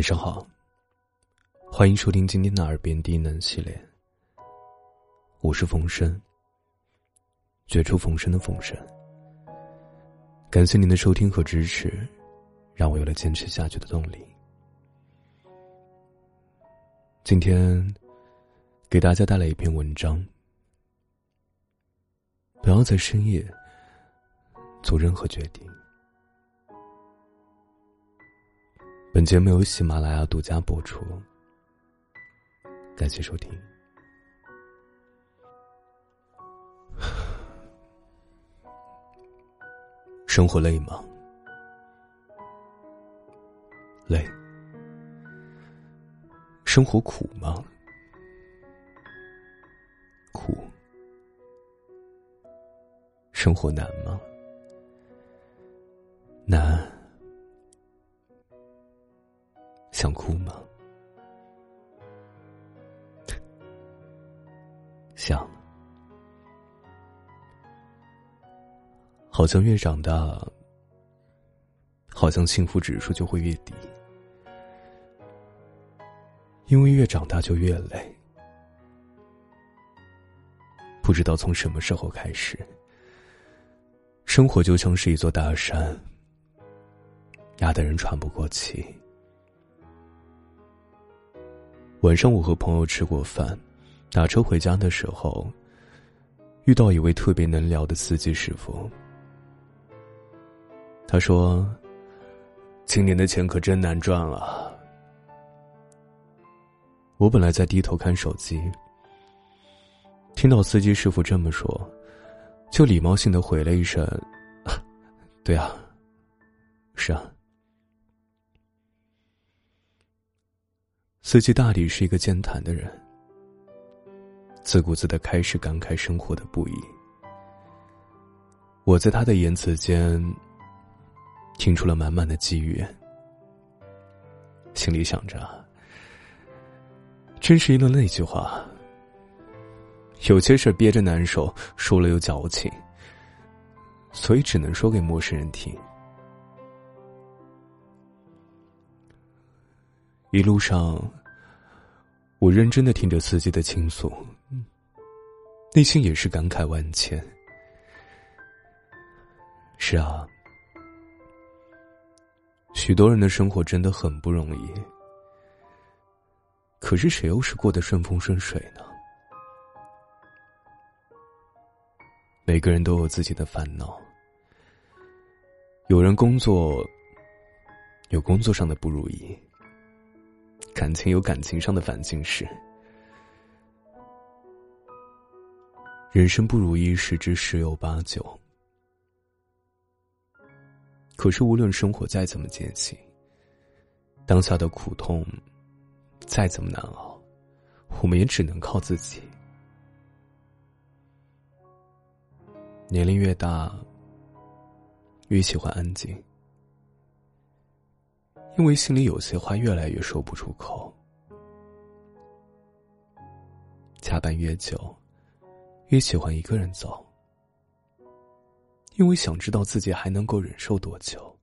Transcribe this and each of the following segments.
晚上好，欢迎收听今天的耳边低能系列。我是冯生，绝处逢生的冯生。感谢您的收听和支持，让我有了坚持下去的动力。今天给大家带来一篇文章：不要在深夜做任何决定。本节目由喜马拉雅独家播出，感谢收听。生活累吗？累。生活苦吗？苦。生活难吗？难。好像越长大，好像幸福指数就会越低，因为越长大就越累。不知道从什么时候开始，生活就像是一座大山，压得人喘不过气。晚上我和朋友吃过饭，打车回家的时候，遇到一位特别能聊的司机师傅。他说：“今年的钱可真难赚啊！”我本来在低头看手机，听到司机师傅这么说，就礼貌性的回了一声：“ 对啊，是啊。”司机大抵是一个健谈的人，自顾自的开始感慨生活的不易。我在他的言辞间。听出了满满的机遇，心里想着：真是应了那句话，有些事憋着难受，说了又矫情，所以只能说给陌生人听。一路上，我认真的听着司机的倾诉，内心也是感慨万千。是啊。许多人的生活真的很不容易，可是谁又是过得顺风顺水呢？每个人都有自己的烦恼，有人工作有工作上的不如意，感情有感情上的烦心事，人生不如意十之十有八九。可是，无论生活再怎么艰辛，当下的苦痛再怎么难熬，我们也只能靠自己。年龄越大，越喜欢安静，因为心里有些话越来越说不出口。加班越久，越喜欢一个人走。因为想知道自己还能够忍受多久。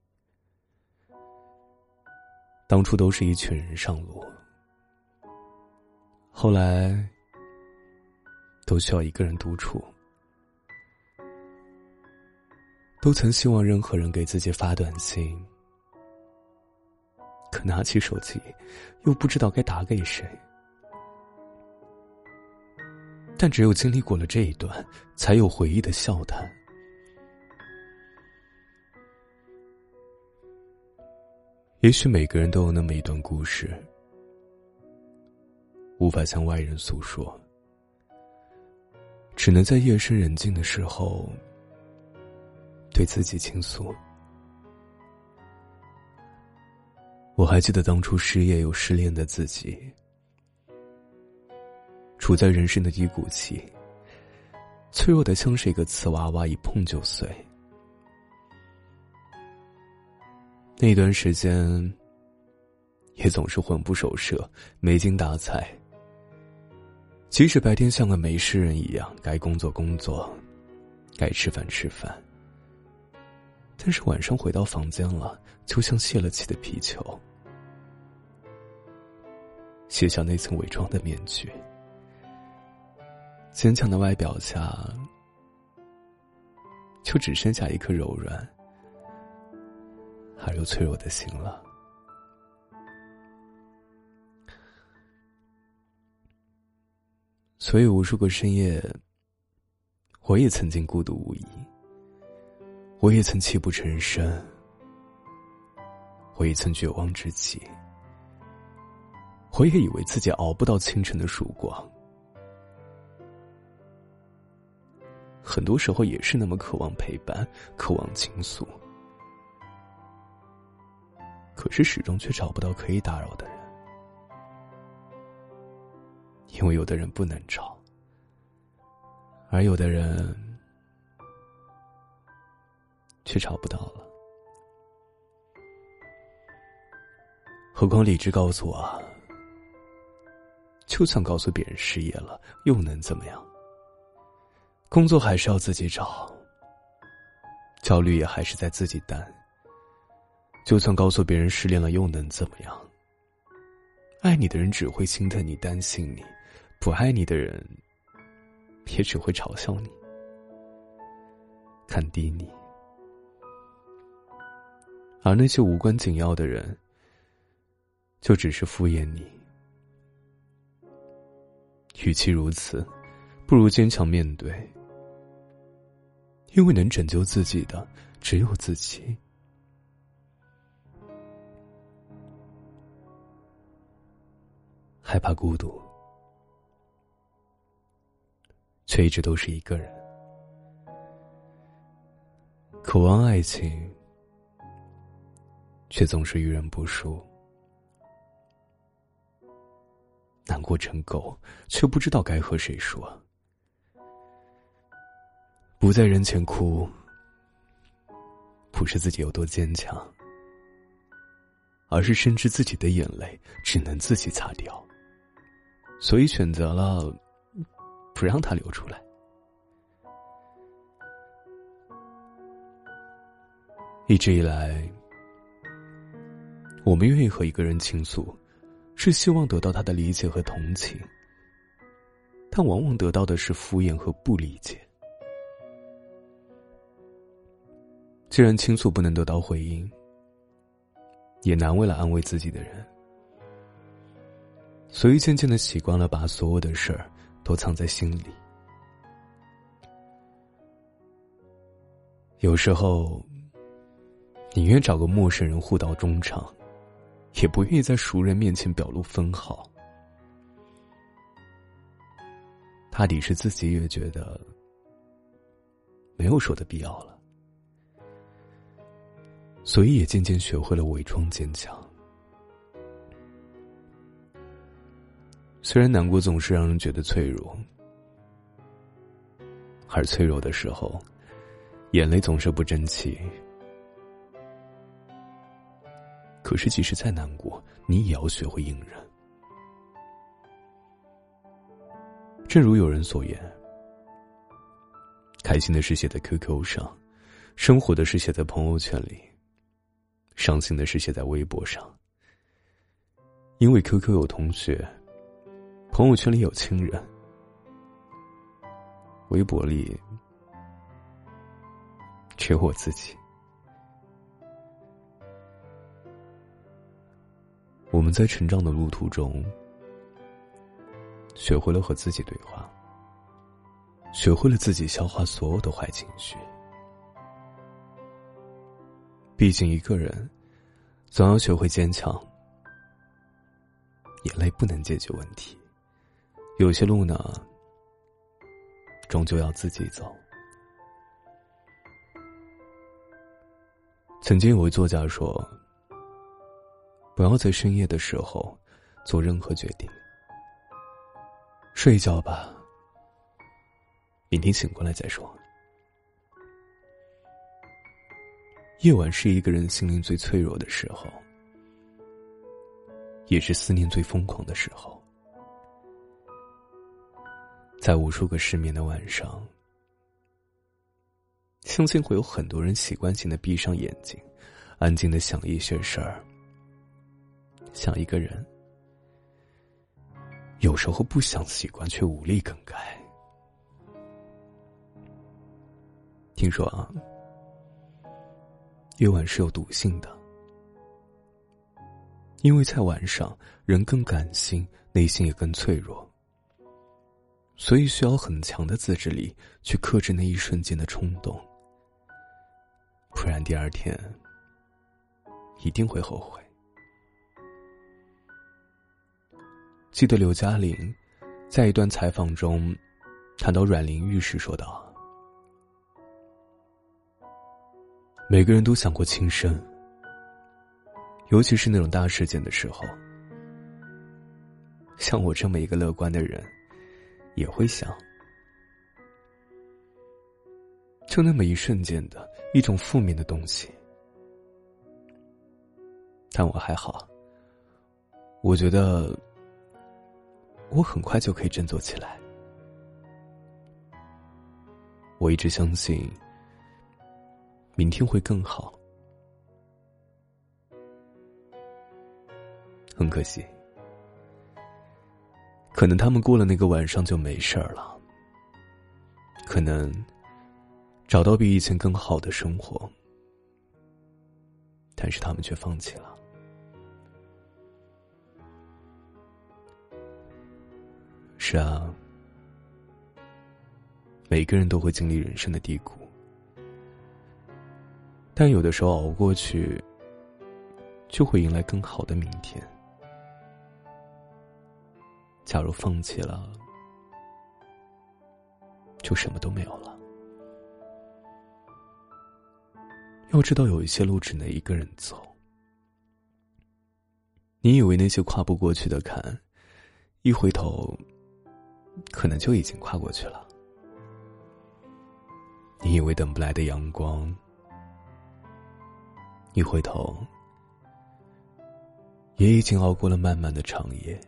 当初都是一群人上路，后来都需要一个人独处。都曾希望任何人给自己发短信，可拿起手机，又不知道该打给谁。但只有经历过了这一段，才有回忆的笑谈。也许每个人都有那么一段故事，无法向外人诉说，只能在夜深人静的时候对自己倾诉。我还记得当初失业又失恋的自己，处在人生的低谷期，脆弱的像是一个瓷娃娃，一碰就碎。那段时间，也总是魂不守舍、没精打采。即使白天像个没事人一样，该工作工作，该吃饭吃饭，但是晚上回到房间了，就像泄了气的皮球，卸下那层伪装的面具。坚强的外表下，就只剩下一颗柔软而又脆弱的心了。所以，无数个深夜，我也曾经孤独无依，我也曾泣不成声，我也曾绝望至极，我也以为自己熬不到清晨的曙光。很多时候也是那么渴望陪伴，渴望倾诉，可是始终却找不到可以打扰的人，因为有的人不能找，而有的人却找不到了。何况理智告诉我，就算告诉别人失业了，又能怎么样？工作还是要自己找，焦虑也还是在自己担。就算告诉别人失恋了，又能怎么样？爱你的人只会心疼你、担心你；不爱你的人，也只会嘲笑你、看低你。而那些无关紧要的人，就只是敷衍你。与其如此，不如坚强面对。因为能拯救自己的只有自己。害怕孤独，却一直都是一个人；渴望爱情，却总是遇人不淑；难过成狗，却不知道该和谁说。不在人前哭，不是自己有多坚强，而是深知自己的眼泪只能自己擦掉，所以选择了不让它流出来。一直以来，我们愿意和一个人倾诉，是希望得到他的理解和同情，但往往得到的是敷衍和不理解。既然倾诉不能得到回应，也难为了安慰自己的人，所以渐渐的习惯了把所有的事儿都藏在心里。有时候，宁愿找个陌生人互道衷肠，也不愿意在熟人面前表露分毫。大抵是自己也觉得没有说的必要了。所以也渐渐学会了伪装坚强。虽然难过总是让人觉得脆弱，而脆弱的时候，眼泪总是不争气。可是即使再难过，你也要学会隐忍。正如有人所言，开心的事写在 QQ 上，生活的事写在朋友圈里。伤心的事写在微博上，因为 QQ 有同学，朋友圈里有亲人，微博里只有我自己。我们在成长的路途中，学会了和自己对话，学会了自己消化所有的坏情绪。毕竟，一个人总要学会坚强。眼泪不能解决问题，有些路呢，终究要自己走。曾经有位作家说：“不要在深夜的时候做任何决定，睡一觉吧，明天醒过来再说。”夜晚是一个人心灵最脆弱的时候，也是思念最疯狂的时候。在无数个失眠的晚上，相信会有很多人习惯性的闭上眼睛，安静的想一些事儿，想一个人，有时候不想习惯，却无力更改。听说啊，夜晚是有毒性的，因为在晚上人更感性，内心也更脆弱，所以需要很强的自制力去克制那一瞬间的冲动，不然第二天一定会后悔。记得刘嘉玲在一段采访中谈到阮玲玉时说道：“每个人都想过轻生，尤其是那种大事件的时候。像我这么一个乐观的人，也会想，就那么一瞬间的一种负面的东西。但我还好，我觉得。”我很快就可以振作起来。我一直相信，明天会更好。很可惜，可能他们过了那个晚上就没事儿了。可能找到比以前更好的生活，但是他们却放弃了。是啊，每个人都会经历人生的低谷，但有的时候熬过去，就会迎来更好的明天。假如放弃了，就什么都没有了。要知道，有一些路只能一个人走。你以为那些跨不过去的坎，一回头。可能就已经跨过去了。你以为等不来的阳光，一回头，也已经熬过了漫漫的长夜。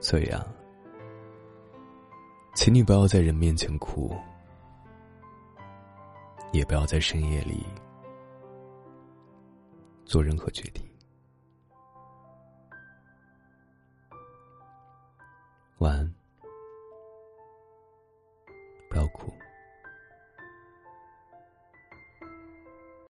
所以啊，请你不要在人面前哭，也不要在深夜里做任何决定。晚安，不要哭。